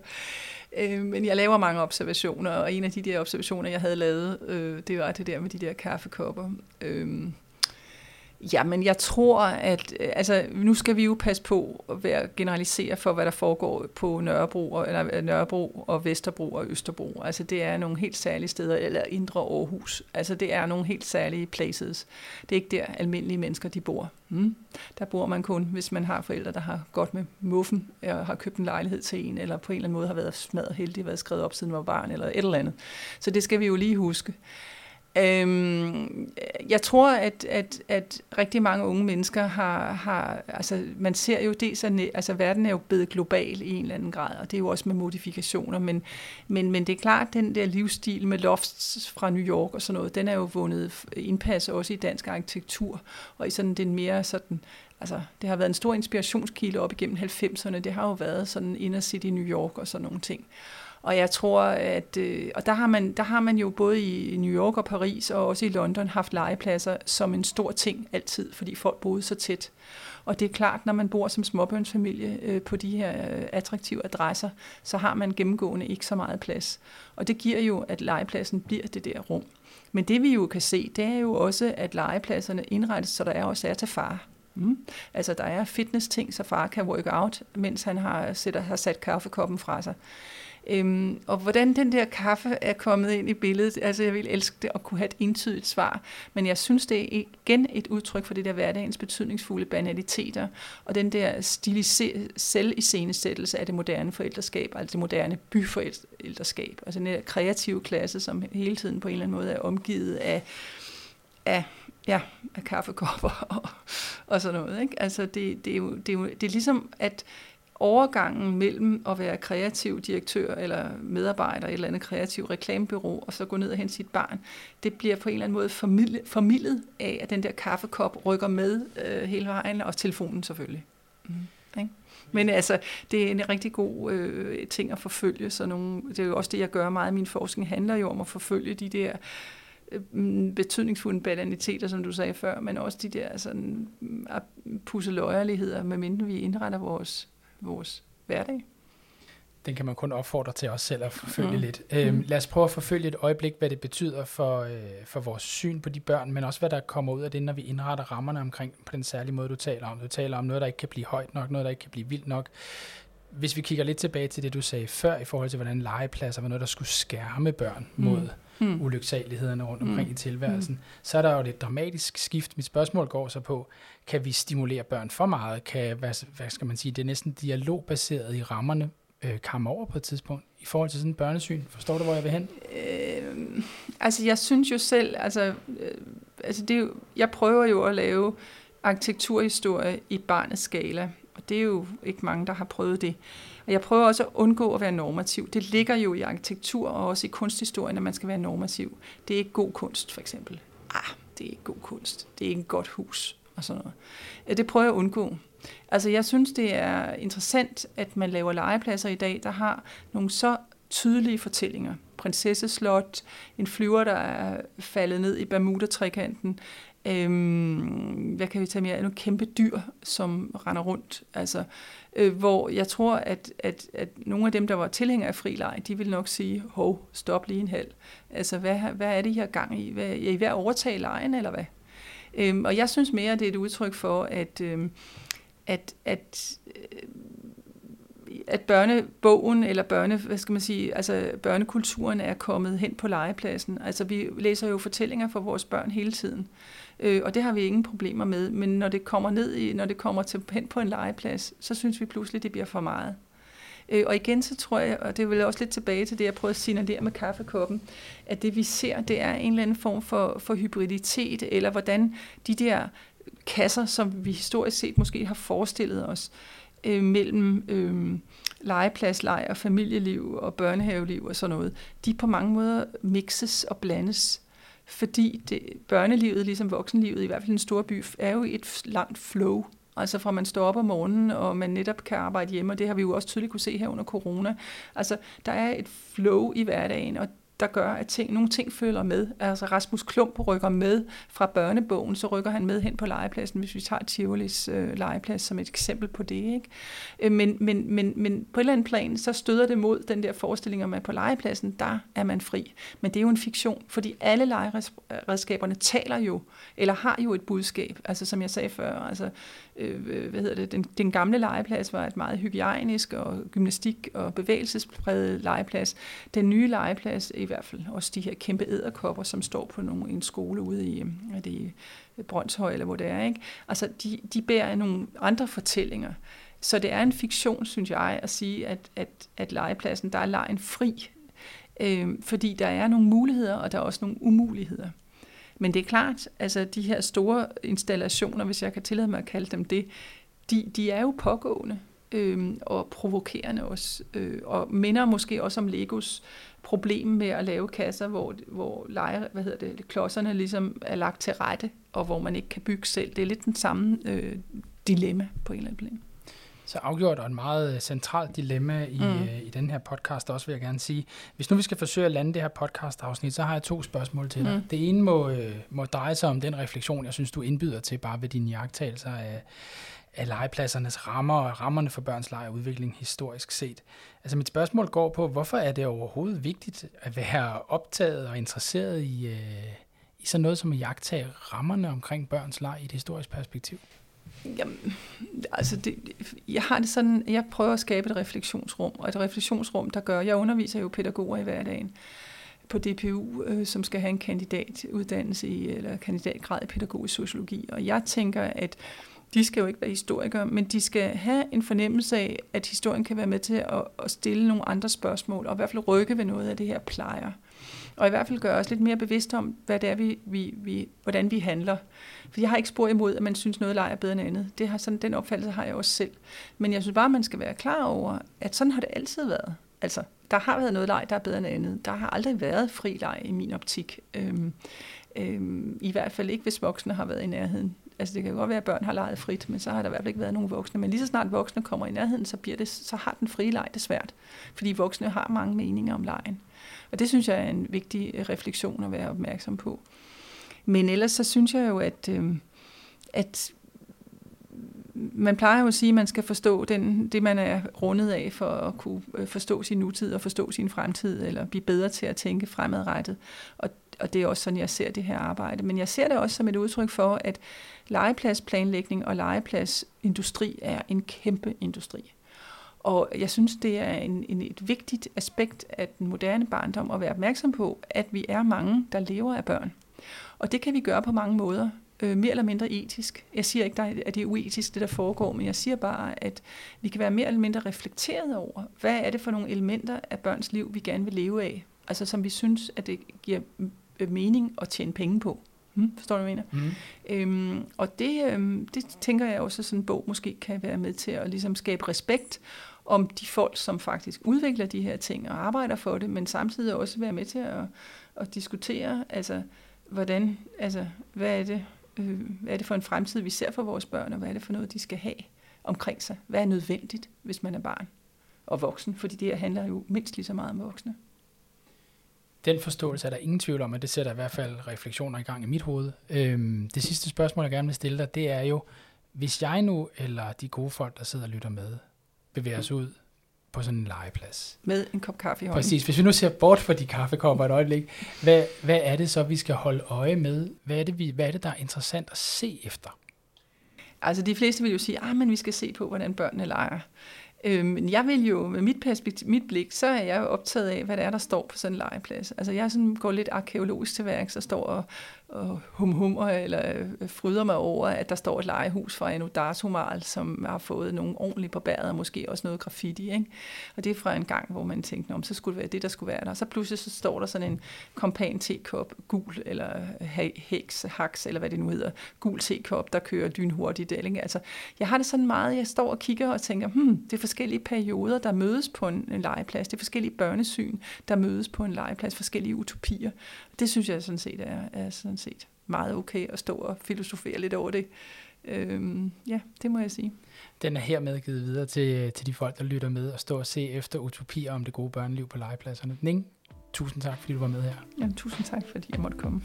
Øh, men jeg laver mange observationer, og en af de der observationer, jeg havde lavet, øh, det var det der med de der kaffekopper. Øh, Jamen, jeg tror, at øh, altså, nu skal vi jo passe på at være generalisere for, hvad der foregår på Nørrebro, eller øh, Nørrebro og Vesterbro og Østerbro. Altså, det er nogle helt særlige steder, eller Indre Aarhus. Altså, det er nogle helt særlige places. Det er ikke der, almindelige mennesker de bor. Hmm. Der bor man kun, hvis man har forældre, der har godt med muffen, og har købt en lejlighed til en, eller på en eller anden måde har været smadret heldig, været skrevet op siden man var barn, eller et eller andet. Så det skal vi jo lige huske. Øhm, jeg tror, at, at, at rigtig mange unge mennesker har, har altså man ser jo det, så, altså verden er jo blevet global i en eller anden grad, og det er jo også med modifikationer, men, men, men det er klart, at den der livsstil med lofts fra New York og sådan noget, den er jo vundet indpas også i dansk arkitektur, og i sådan den mere sådan, altså det har været en stor inspirationskilde op igennem 90'erne, det har jo været sådan inner city New York og sådan nogle ting. Og jeg tror, at øh, og der har, man, der har man jo både i New York og Paris og også i London haft legepladser som en stor ting altid, fordi folk boede så tæt. Og det er klart, når man bor som småbørnsfamilie øh, på de her øh, attraktive adresser, så har man gennemgående ikke så meget plads. Og det giver jo, at legepladsen bliver det der rum. Men det vi jo kan se, det er jo også, at legepladserne indrettes, så der er også er til far. Mm. Altså der er fitness-ting, så far kan work out, mens han har, sætter, har sat kaffekoppen fra sig. Øhm, og hvordan den der kaffe er kommet ind i billedet, altså jeg vil elske det at kunne have et entydigt svar, men jeg synes, det er igen et udtryk for det der hverdagens betydningsfulde banaliteter, og den der selviscenesættelse af det moderne forældreskab, altså det moderne byforældreskab, altså den der kreative klasse, som hele tiden på en eller anden måde er omgivet af, af ja, af kaffekopper og, og sådan noget. Ikke? Altså det, det, er jo, det, er jo, det er ligesom, at overgangen mellem at være kreativ direktør eller medarbejder i et eller andet kreativ reklamebyrå, og så gå ned og hente sit barn, det bliver på en eller anden måde formidlet, formidlet af, at den der kaffekop rykker med øh, hele vejen, og telefonen selvfølgelig. Mm. Ikke? Men altså, det er en rigtig god øh, ting at forfølge. Så nogle, det er jo også det, jeg gør meget af min forskning, handler jo om at forfølge de der øh, mm, betydningsfulde banaliteter, som du sagde før, men også de der sådan, mm, pusseløjerligheder, medmindre vi indretter vores vores hverdag. Den kan man kun opfordre til os selv at forfølge mm. lidt. Øhm, mm. Lad os prøve at forfølge et øjeblik, hvad det betyder for, øh, for vores syn på de børn, men også hvad der kommer ud af det, når vi indretter rammerne omkring på den særlige måde, du taler om. Du taler om noget, der ikke kan blive højt nok, noget, der ikke kan blive vildt nok. Hvis vi kigger lidt tilbage til det, du sagde før, i forhold til, hvordan legepladser var noget, der skulle skærme børn mm. mod mm. Ulyksalighederne rundt omkring mm. i tilværelsen, mm. så er der jo et dramatisk skift. Mit spørgsmål går så på, kan vi stimulere børn for meget? Kan, hvad, hvad skal man sige, det er næsten dialogbaseret i rammerne, øh, komme over på et tidspunkt i forhold til sådan en børnesyn? Forstår du, hvor jeg vil hen? Øh, altså, jeg synes jo selv, altså, øh, altså det jeg prøver jo at lave arkitekturhistorie i barnets skala, og det er jo ikke mange, der har prøvet det. Og jeg prøver også at undgå at være normativ. Det ligger jo i arkitektur og også i kunsthistorien, at man skal være normativ. Det er ikke god kunst, for eksempel. Ah, det er ikke god kunst. Det er ikke et godt hus og sådan noget. Det prøver jeg at undgå. Altså, jeg synes, det er interessant, at man laver legepladser i dag, der har nogle så tydelige fortællinger. Prinsesseslot, en flyver, der er faldet ned i Bermuda-trekanten, Øhm, hvad kan vi tage mere? Nogle kæmpe dyr, som render rundt. Altså, øh, hvor jeg tror, at, at, at nogle af dem, der var tilhængere af frileg, de vil nok sige, hov, stop lige en halv. Altså, hvad, hvad er det, I har gang i? Hvad, er I ved at overtage lejen, eller hvad? Øhm, og jeg synes mere, at det er et udtryk for, at, øhm, at, at øh, at børnebogen eller børne, hvad skal man sige, altså børnekulturen er kommet hen på legepladsen. Altså vi læser jo fortællinger for vores børn hele tiden. Øh, og det har vi ingen problemer med. Men når det kommer ned i, når det kommer til, hen på en legeplads, så synes vi pludselig, det bliver for meget. Øh, og igen så tror jeg, og det vil også lidt tilbage til det, jeg prøvede at signalere med kaffekoppen, at det vi ser, det er en eller anden form for, for hybriditet, eller hvordan de der kasser, som vi historisk set måske har forestillet os, øh, mellem øh, legepladsleg og familieliv og børnehaveliv og sådan noget, de på mange måder mixes og blandes fordi det, børnelivet, ligesom voksenlivet, i hvert fald en stor by, er jo et langt flow. Altså fra man står op om morgenen, og man netop kan arbejde hjemme, og det har vi jo også tydeligt kunne se her under corona. Altså, der er et flow i hverdagen, og der gør, at ting, nogle ting følger med. Altså Rasmus Klump rykker med fra børnebogen, så rykker han med hen på legepladsen, hvis vi tager Tivolis øh, legeplads som et eksempel på det. Ikke? Øh, men, men, men, men på et eller andet plan, så støder det mod den der forestilling om, at på legepladsen, der er man fri. Men det er jo en fiktion, fordi alle legeredskaberne taler jo, eller har jo et budskab. Altså som jeg sagde før, altså Øh, øh, hvad hedder det, den, den gamle legeplads var et meget hygiejnisk og gymnastik og bevægelsespræget legeplads. Den nye legeplads, i hvert fald også de her kæmpe æderkopper, som står på nogle, en skole ude i, er det i øh, Brøndshøj, eller hvor det er, ikke? Altså, de, de bærer nogle andre fortællinger. Så det er en fiktion, synes jeg, at sige, at, at, at legepladsen, der er lejen fri. Øh, fordi der er nogle muligheder, og der er også nogle umuligheder. Men det er klart, altså de her store installationer, hvis jeg kan tillade mig at kalde dem det, de, de er jo pågående øh, og provokerende også, øh, og minder måske også om Legos problem med at lave kasser, hvor, hvor lege, hvad hedder det, klodserne ligesom er lagt til rette, og hvor man ikke kan bygge selv. Det er lidt den samme øh, dilemma på en eller anden plan. Så afgjort og en meget centralt dilemma i, mm. øh, i den her podcast også, vil jeg gerne sige. Hvis nu vi skal forsøge at lande det her podcast-afsnit, så har jeg to spørgsmål til dig. Mm. Det ene må, øh, må dreje sig om den refleksion, jeg synes, du indbyder til bare ved dine jagttagelser af, af legepladsernes rammer og rammerne for børns leg og udvikling historisk set. Altså mit spørgsmål går på, hvorfor er det overhovedet vigtigt at være optaget og interesseret i, øh, i sådan noget som at jagtage rammerne omkring børns leg i et historisk perspektiv? Jamen, altså det, jeg har det sådan, jeg prøver at skabe et refleksionsrum, og et refleksionsrum, der gør, jeg underviser jo pædagoger i hverdagen på DPU, øh, som skal have en kandidatuddannelse i, eller kandidatgrad i pædagogisk sociologi, og jeg tænker, at de skal jo ikke være historikere, men de skal have en fornemmelse af, at historien kan være med til at, at stille nogle andre spørgsmål, og i hvert fald rykke ved noget af det her plejer. Og i hvert fald gøre os lidt mere bevidste om, hvad det er, vi, vi, vi, hvordan vi handler. For jeg har ikke spor imod, at man synes, noget leg er bedre end andet. Det har sådan, den opfattelse har jeg også selv. Men jeg synes bare, man skal være klar over, at sådan har det altid været. Altså, der har været noget leg, der er bedre end andet. Der har aldrig været fri leg i min optik. Øhm, øhm, I hvert fald ikke, hvis voksne har været i nærheden. Altså det kan jo godt være, at børn har leget frit, men så har der i hvert fald ikke været nogen voksne. Men lige så snart voksne kommer i nærheden, så, bliver det, så har den frie leg det svært. Fordi voksne har mange meninger om lejen. Og det synes jeg er en vigtig øh, refleksion at være opmærksom på. Men ellers så synes jeg jo, at, øh, at man plejer jo at sige, at man skal forstå den, det, man er rundet af for at kunne øh, forstå sin nutid og forstå sin fremtid, eller blive bedre til at tænke fremadrettet. Og, og det er også sådan, jeg ser det her arbejde. Men jeg ser det også som et udtryk for, at legepladsplanlægning og legepladsindustri er en kæmpe industri. Og jeg synes, det er en, en, et vigtigt aspekt af den moderne barndom at være opmærksom på, at vi er mange, der lever af børn. Og det kan vi gøre på mange måder, øh, mere eller mindre etisk. Jeg siger ikke, at det er uetisk, det der foregår, men jeg siger bare, at vi kan være mere eller mindre reflekteret over, hvad er det for nogle elementer af børns liv, vi gerne vil leve af, altså som vi synes, at det giver øh, mening at tjene penge på. Hmm, forstår du, hvad jeg mener? Mm. Øhm, og det, øhm, det tænker jeg også, at sådan en bog måske kan være med til at ligesom skabe respekt om de folk, som faktisk udvikler de her ting og arbejder for det, men samtidig også være med til at, at diskutere, altså, hvordan, altså, hvad er det, øh, hvad er det for en fremtid, vi ser for vores børn, og hvad er det for noget, de skal have omkring sig? Hvad er nødvendigt, hvis man er barn og voksen? Fordi det her handler jo mindst lige så meget om voksne. Den forståelse er der ingen tvivl om, at det sætter i hvert fald refleksioner i gang i mit hoved. Øhm, det sidste spørgsmål, jeg gerne vil stille dig, det er jo, hvis jeg nu, eller de gode folk, der sidder og lytter med, bevæger os ud på sådan en legeplads. Med en kop kaffe i hånden. Præcis. Hvis vi nu ser bort fra de kaffekopper et øjeblik, hvad, hvad er det så, vi skal holde øje med? Hvad er det, vi, hvad er det der er interessant at se efter? Altså de fleste vil jo sige, at ah, vi skal se på, hvordan børnene leger. Øh, men jeg vil jo, med mit, perspektiv, mit blik, så er jeg optaget af, hvad det er, der står på sådan en legeplads. Altså jeg sådan går lidt arkeologisk til værk, så står og, og humhummer eller øh, fryder mig over, at der står et legehus fra en Udarsumal, som har fået nogle ordentligt på bæret, og måske også noget graffiti. Ikke? Og det er fra en gang, hvor man tænkte, om så skulle det være det, der skulle være der. Og så pludselig så står der sådan en kompan tekop, gul, eller heks, haks, eller hvad det nu hedder, gul tekop, der kører lynhurtigt. Ikke? Altså, jeg har det sådan meget, jeg står og kigger og tænker, hmm, det er forskellige perioder, der mødes på en, en legeplads. Det er forskellige børnesyn, der mødes på en legeplads, forskellige utopier. Det synes jeg sådan set er, er sådan set meget okay at stå og filosofere lidt over det. Øhm, ja, det må jeg sige. Den er hermed givet videre til, til de folk, der lytter med og står og se efter utopier om det gode børneliv på legepladserne. Ning, tusind tak, fordi du var med her. Jamen, tusind tak, fordi jeg måtte komme.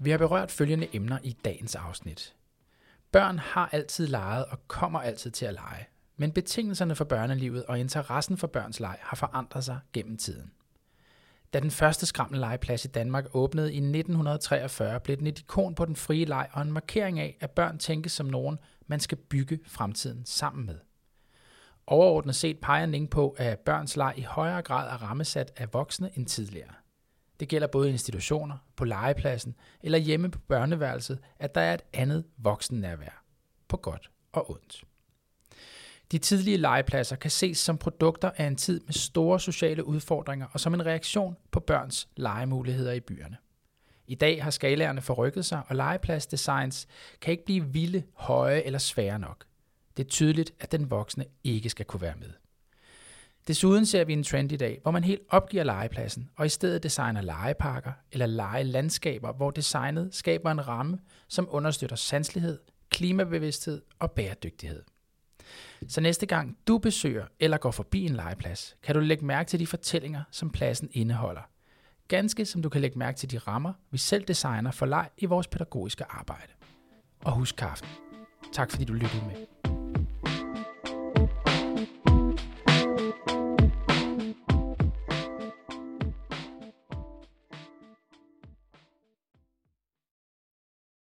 Vi har berørt følgende emner i dagens afsnit. Børn har altid leget og kommer altid til at lege, men betingelserne for børnelivet og interessen for børns leg har forandret sig gennem tiden. Da den første skrammellegeplads i Danmark åbnede i 1943, blev den et ikon på den frie leg og en markering af, at børn tænkes som nogen, man skal bygge fremtiden sammen med. Overordnet set peger Ning på, at børns leg i højere grad er rammesat af voksne end tidligere. Det gælder både institutioner, på legepladsen eller hjemme på børneværelset, at der er et andet voksennærvær. På godt og ondt. De tidlige legepladser kan ses som produkter af en tid med store sociale udfordringer og som en reaktion på børns legemuligheder i byerne. I dag har skalaerne forrykket sig, og legepladsdesigns kan ikke blive vilde, høje eller svære nok. Det er tydeligt, at den voksne ikke skal kunne være med. Desuden ser vi en trend i dag, hvor man helt opgiver legepladsen og i stedet designer legeparker eller legelandskaber, hvor designet skaber en ramme, som understøtter sanselighed, klimabevidsthed og bæredygtighed. Så næste gang du besøger eller går forbi en legeplads, kan du lægge mærke til de fortællinger, som pladsen indeholder. Ganske som du kan lægge mærke til de rammer, vi selv designer for leg i vores pædagogiske arbejde. Og husk kaffen. Tak fordi du lyttede med.